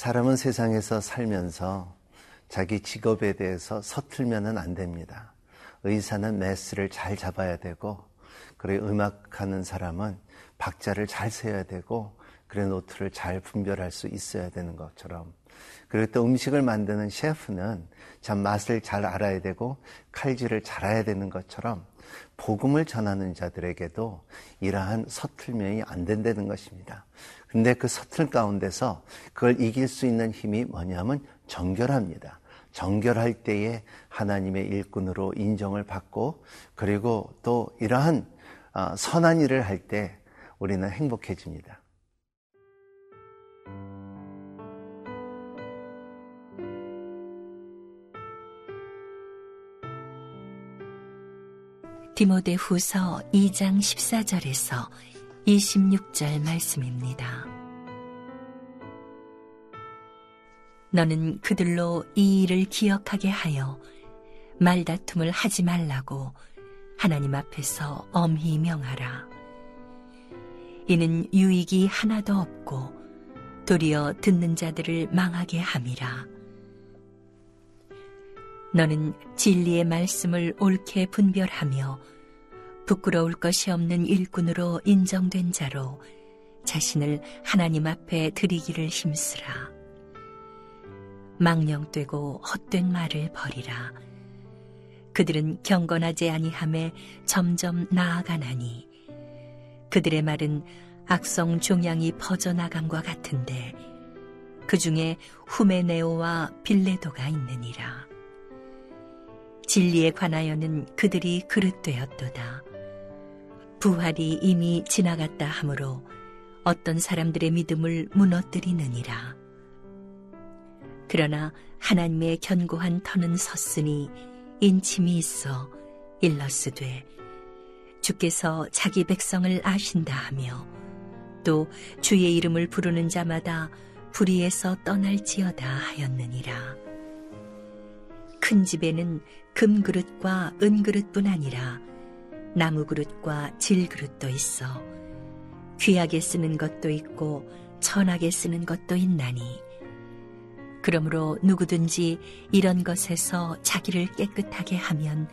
사람은 세상에서 살면서 자기 직업에 대해서 서툴면은 안 됩니다. 의사는 매스를 잘 잡아야 되고, 그래 음악하는 사람은 박자를 잘 세야 되고, 그래 노트를 잘 분별할 수 있어야 되는 것처럼, 그리고 또 음식을 만드는 셰프는 참 맛을 잘 알아야 되고 칼질을 잘해야 되는 것처럼 복음을 전하는 자들에게도 이러한 서툴면이 안 된다는 것입니다. 근데 그 서툴 가운데서 그걸 이길 수 있는 힘이 뭐냐면 정결합니다. 정결할 때에 하나님의 일꾼으로 인정을 받고 그리고 또 이러한 어, 선한 일을 할 때 우리는 행복해집니다. 디모데 후서 2장 14절에서 26절 말씀입니다. 너는 그들로 이 일을 기억하게 하여 말다툼을 하지 말라고 하나님 앞에서 엄히 명하라. 이는 유익이 하나도 없고 도리어 듣는 자들을 망하게 함이라. 너는 진리의 말씀을 옳게 분별하며 부끄러울 것이 없는 일꾼으로 인정된 자로 자신을 하나님 앞에 드리기를 힘쓰라. 망령되고 헛된 말을 버리라. 그들은 경건하지 아니함에 점점 나아가나니 그들의 말은 악성 종양이 퍼져나감과 같은데 그 중에 후메네오와 빌레도가 있느니라. 진리에 관하여는 그들이 그릇되었도다. 부활이 이미 지나갔다 하므로 어떤 사람들의 믿음을 무너뜨리느니라. 그러나 하나님의 견고한 터는 섰으니 인침이 있어 일러스되 주께서 자기 백성을 아신다 하며 또 주의 이름을 부르는 자마다 불의에서 떠날지어다 하였느니라. 큰 집에는 금그릇과 은그릇뿐 아니라 나무그릇과 질그릇도 있어 귀하게 쓰는 것도 있고 천하게 쓰는 것도 있나니 그러므로 누구든지 이런 것에서 자기를 깨끗하게 하면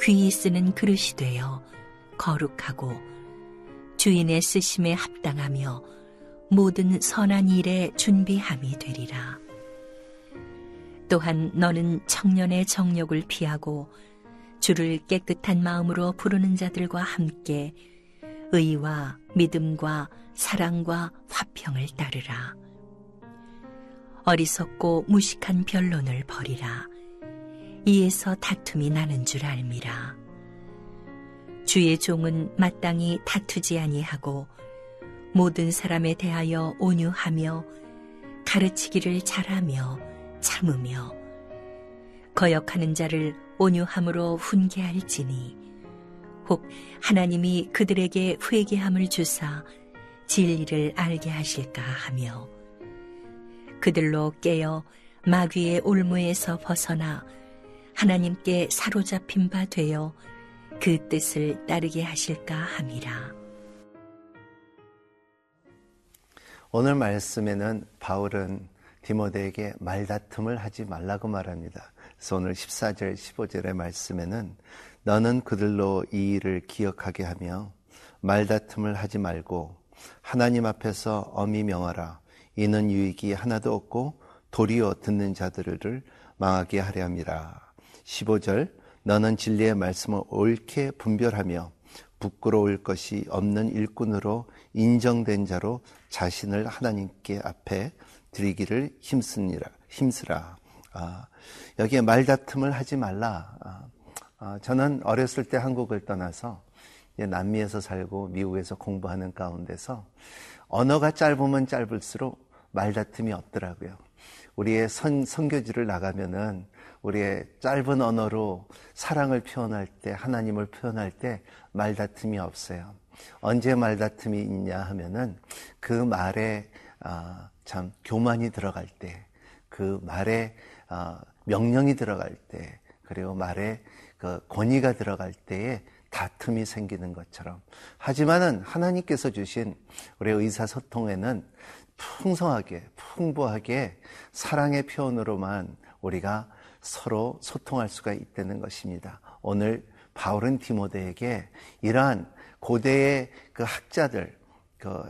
귀히 쓰는 그릇이 되어 거룩하고 주인의 쓰심에 합당하며 모든 선한 일에 준비함이 되리라. 또한 너는 청년의 정욕을 피하고 주를 깨끗한 마음으로 부르는 자들과 함께 의와 믿음과 사랑과 화평을 따르라. 어리석고 무식한 변론을 버리라. 이에서 다툼이 나는 줄 알미라. 주의 종은 마땅히 다투지 아니하고 모든 사람에 대하여 온유하며 가르치기를 잘하며 참으며 거역하는 자를 온유함으로 훈계할지니 혹 하나님이 그들에게 회개함을 주사 진리를 알게 하실까 하며 그들로 깨어 마귀의 올무에서 벗어나 하나님께 사로잡힌 바 되어 그 뜻을 따르게 하실까 함이라. 오늘 말씀에는 바울은 디모데에게 말다툼을 하지 말라고 말합니다. 그래서 오늘 14절, 15절의 말씀에는 너는 그들로 이 일을 기억하게 하며 말다툼을 하지 말고 하나님 앞에서 엄히 명하라. 이는 유익이 하나도 없고 도리어 듣는 자들을 망하게 하려 함이라. 15절 너는 진리의 말씀을 옳게 분별하며 부끄러울 것이 없는 일꾼으로 인정된 자로 자신을 하나님께 앞에 드리기를 힘쓰니라, 힘쓰라. 아, 여기에 말다툼을 하지 말라. 아, 아, 저는 어렸을 때 한국을 떠나서 남미에서 살고 미국에서 공부하는 가운데서 언어가 짧으면 짧을수록 말다툼이 없더라고요. 우리의 선, 선교지를 나가면은 우리의 짧은 언어로 사랑을 표현할 때, 하나님을 표현할 때 말다툼이 없어요. 언제 말다툼이 있냐 하면은 그 말에 아, 참 교만이 들어갈 때, 그 말에 어, 명령이 들어갈 때, 그리고 말에 그 권위가 들어갈 때에 다툼이 생기는 것처럼. 하지만은 하나님께서 주신 우리 의사소통에는 풍성하게, 풍부하게 사랑의 표현으로만 우리가 서로 소통할 수가 있다는 것입니다. 오늘 바울은 디모데에게 이러한 고대의 그 학자들, 그 어,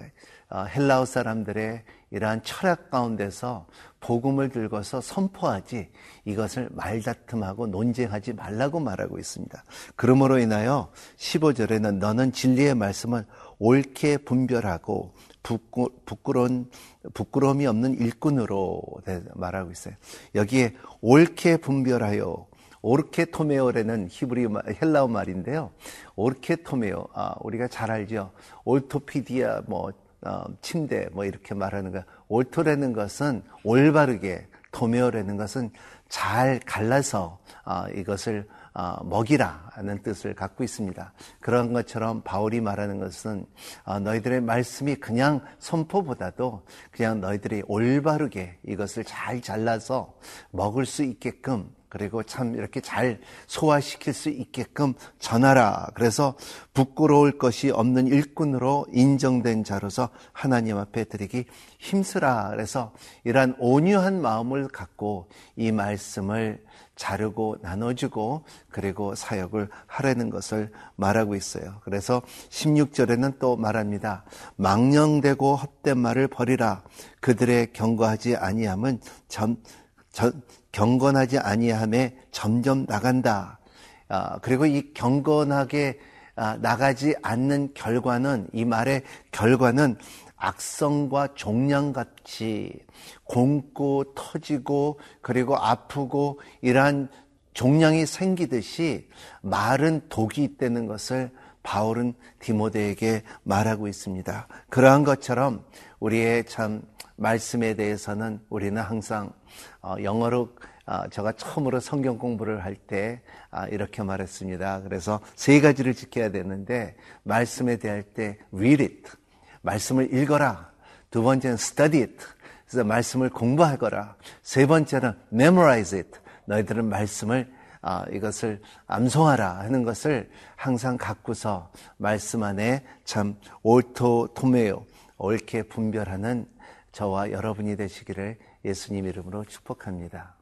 헬라우 사람들의 이러한 철학 가운데서 복음을 들고서 선포하지 이것을 말다툼하고 논쟁하지 말라고 말하고 있습니다. 그러므로 인하여 15절에는 너는 진리의 말씀을 옳게 분별하고 부끄러운, 부끄러움이 없는 일꾼으로 말하고 있어요. 여기에 옳게 분별하여 오르케토메오라는 히브리 헬라어 말인데요. 오르케토메오, 아, 우리가 잘 알죠. 올토피디아, 뭐, 어, 침대, 뭐 이렇게 말하는 거. 올토라는 것은 올바르게, 토메오라는 것은 잘 갈라서 어, 이것을 어, 먹이라 하는 뜻을 갖고 있습니다. 그런 것처럼 바울이 말하는 것은 어, 너희들의 말씀이 그냥 선포보다도 그냥 너희들이 올바르게 이것을 잘 잘라서 먹을 수 있게끔 그리고 참 이렇게 잘 소화시킬 수 있게끔 전하라. 그래서 부끄러울 것이 없는 일꾼으로 인정된 자로서 하나님 앞에 드리기 힘쓰라. 그래서 이러한 온유한 마음을 갖고 이 말씀을 자르고 나눠주고 그리고 사역을 하라는 것을 말하고 있어요. 그래서 16절에는 또 말합니다. 망령되고 헛된 말을 버리라. 그들의 경고하지 아니함은 전, 전 경건하지 아니함에 점점 나간다. 아, 그리고 이 경건하게 아, 나가지 않는 결과는 이 말의 결과는 악성과 종량같이 곪고 터지고 그리고 아프고 이러한 종량이 생기듯이 말은 독이 있다는 것을 바울은 디모데에게 말하고 있습니다. 그러한 것처럼 우리의 참 말씀에 대해서는 우리는 항상 어, 영어로 어, 제가 처음으로 성경 공부를 할때 아, 이렇게 말했습니다. 그래서 세 가지를 지켜야 되는데 말씀에 대할 때 read it 말씀을 읽어라. 두 번째는 study it. 그래서 말씀을 공부하거라. 세 번째는 memorize it. 너희들은 말씀을 아, 이것을 암송하라 하는 것을 항상 갖고서 말씀 안에 참 옳토 토메요 옳게 분별하는 저와 여러분이 되시기를 예수님 이름으로 축복합니다.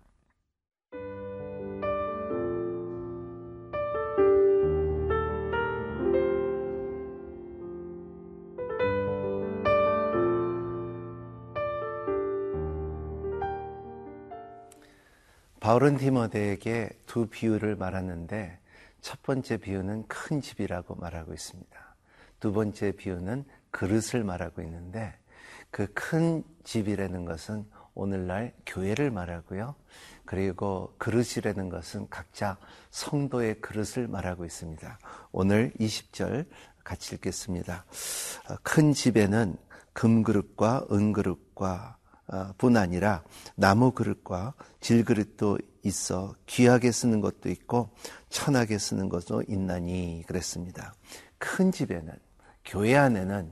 바울은 디모데에게 두 비유를 말하는데 첫 번째 비유는 큰 집이라고 말하고 있습니다. 두 번째 비유는 그릇을 말하고 있는데 그 큰 집이라는 것은 오늘날 교회를 말하고요. 그리고 그릇이라는 것은 각자 성도의 그릇을 말하고 있습니다. 오늘 20절 같이 읽겠습니다. 큰 집에는 금그릇과 은그릇과 어, 뿐 아니라 나무 그릇과 질그릇도 있어 귀하게 쓰는 것도 있고 천하게 쓰는 것도 있나니 그랬습니다. 큰 집에는 교회 안에는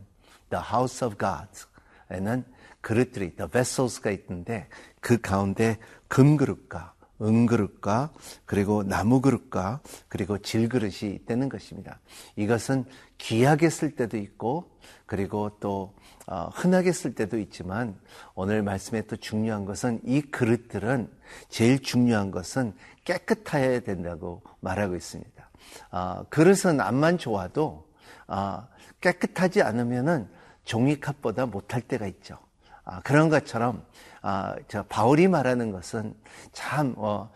the house of God에는 그릇들이 the vessels가 있는데 그 가운데 금그릇과 은그릇과 그리고 나무그릇과 그리고 질그릇이 있다는 것입니다. 이것은 귀하게 쓸 때도 있고 그리고 또 어, 흔하게 쓸 때도 있지만 오늘 말씀에 또 중요한 것은 이 그릇들은 제일 중요한 것은 깨끗해야 된다고 말하고 있습니다. 어, 그릇은 앞만 좋아도 어, 깨끗하지 않으면은 종이컵보다 못할 때가 있죠. 아, 그런 것처럼 아, 저 바울이 말하는 것은 참큰 어,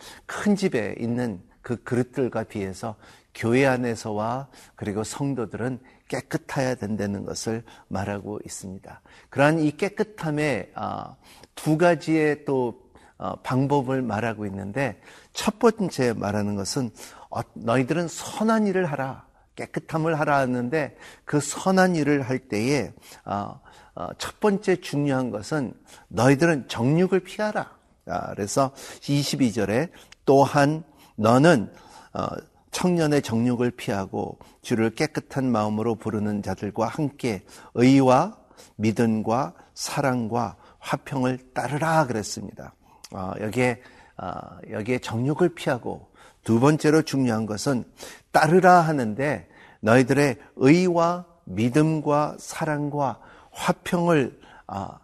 집에 있는 그 그릇들과 비해서 교회 안에서와 그리고 성도들은 깨끗해야 된다는 것을 말하고 있습니다. 그러한 이 깨끗함의 아, 두 가지의 또 어, 방법을 말하고 있는데 첫 번째 말하는 것은 어, 너희들은 선한 일을 하라. 깨끗함을 하라 하는데 그 선한 일을 할 때에 어, 첫 번째 중요한 것은 너희들은 정육을 피하라. 아, 그래서 22절에 또한 너는 청년의 정욕을 피하고 주를 깨끗한 마음으로 부르는 자들과 함께 의와 믿음과 사랑과 화평을 따르라 그랬습니다. 어, 여기에 어, 여기에 정욕을 피하고 두 번째로 중요한 것은 따르라 하는데 너희들의 의와 믿음과 사랑과 화평을 어,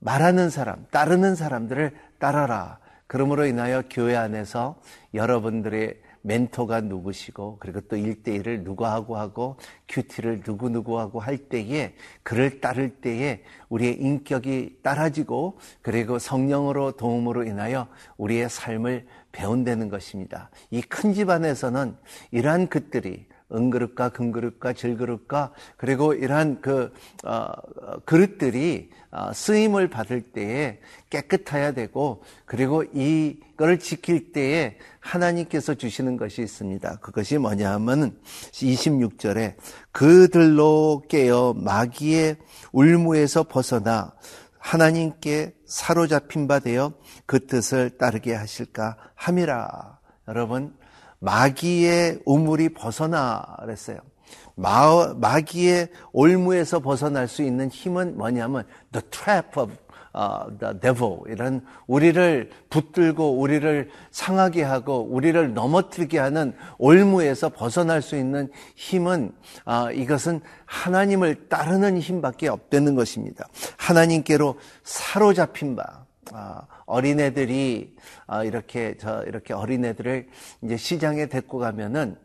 말하는 사람, 따르는 사람들을 따라라. 그러므로 인하여 교회 안에서 여러분들의 멘토가 누구시고 그리고 또 1대1을 누구하고 하고 큐티를 누구누구하고 할 때에 그를 따를 때에 우리의 인격이 따라지고 그리고 성령으로 도움으로 인하여 우리의 삶을 배운다는 것입니다. 이 큰 집안에서는 이러한 것들이 은그릇과 금그릇과 질그릇과 그리고 이러한 그 어, 그릇들이 어, 쓰임을 받을 때에 깨끗해야 되고 그리고 이걸 지킬 때에 하나님께서 주시는 것이 있습니다. 그것이 뭐냐 하면 26절에 그들로 깨어 마귀의 울무에서 벗어나 하나님께 사로잡힌 바 되어 그 뜻을 따르게 하실까 함이라. 여러분 마귀의 우물이 벗어나 그랬어요. 마, 마귀의 올무에서 벗어날 수 있는 힘은 뭐냐면 the trap of uh, the devil 이런 우리를 붙들고 우리를 상하게 하고 우리를 넘어뜨리게 하는 올무에서 벗어날 수 있는 힘은 uh, 이것은 하나님을 따르는 힘밖에 없다는 것입니다. 하나님께로 사로잡힌 바 아, 어린애들이 아, 이렇게 저 이렇게 어린애들을 이제 시장에 데리고 가면은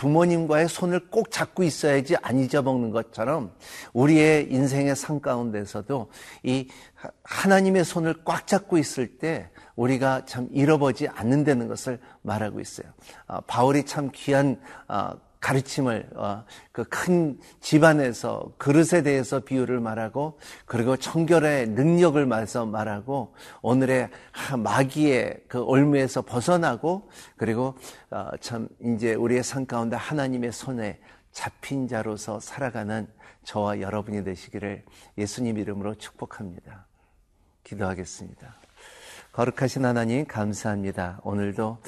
부모님과의 손을 꼭 잡고 있어야지 안 잊어먹는 것처럼 우리의 인생의 상 가운데서도 이 하나님의 손을 꽉 잡고 있을 때 우리가 참 잃어버지 않는다는 것을 말하고 있어요. 아, 바울이 참 귀한 가르침을 어, 그큰 집안에서 그릇에 대해서 비유를 말하고 그리고 청결의 능력을 말해서 말하고 오늘의 마귀의 그 올무에서 벗어나고 그리고 어, 참 이제 우리의 삶 가운데 하나님의 손에 잡힌 자로서 살아가는 저와 여러분이 되시기를 예수님 이름으로 축복합니다. 기도하겠습니다. 거룩하신 하나님 감사합니다. 오늘도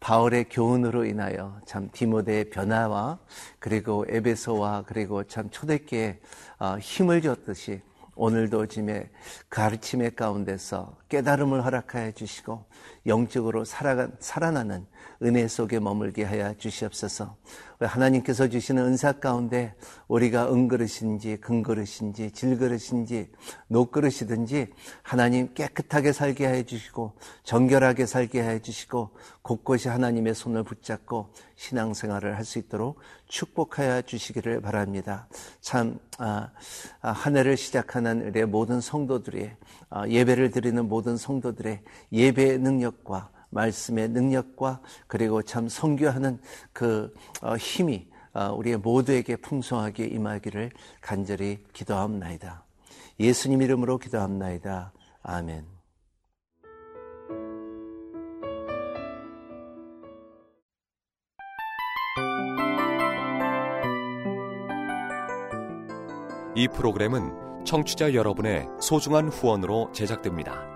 바울의 교훈으로 인하여 참 디모데의 변화와 그리고 에베소와 그리고 참 초대교에 어, 힘을 줬듯이 오늘도 짐의 가르침의 가운데서 깨달음을 허락하여 주시고 영적으로 살아가, 살아나는 은혜 속에 머물게 하여 주시옵소서. 하나님께서 주시는 은사 가운데 우리가 은그릇인지 금그릇인지 질그릇인지 녹그릇이든지 하나님 깨끗하게 살게 해 주시고 정결하게 살게 해 주시고 곳곳이 하나님의 손을 붙잡고 신앙생활을 할 수 있도록 축복하여 주시기를 바랍니다. 참 아, 아, 한 해를 시작하는 우리의 모든 성도들의 아, 예배를 드리는 모든 성도들의 예배의 능력과 말씀의 능력과 그리고 참 성교하는 그 어, 힘이 어, 우리의 모두에게 풍성하게 임하기를 간절히 기도합나이다. 예수님 이름으로 기도합나이다. 아멘. 이 프로그램은 청취자 여러분의 소중한 후원으로 제작됩니다.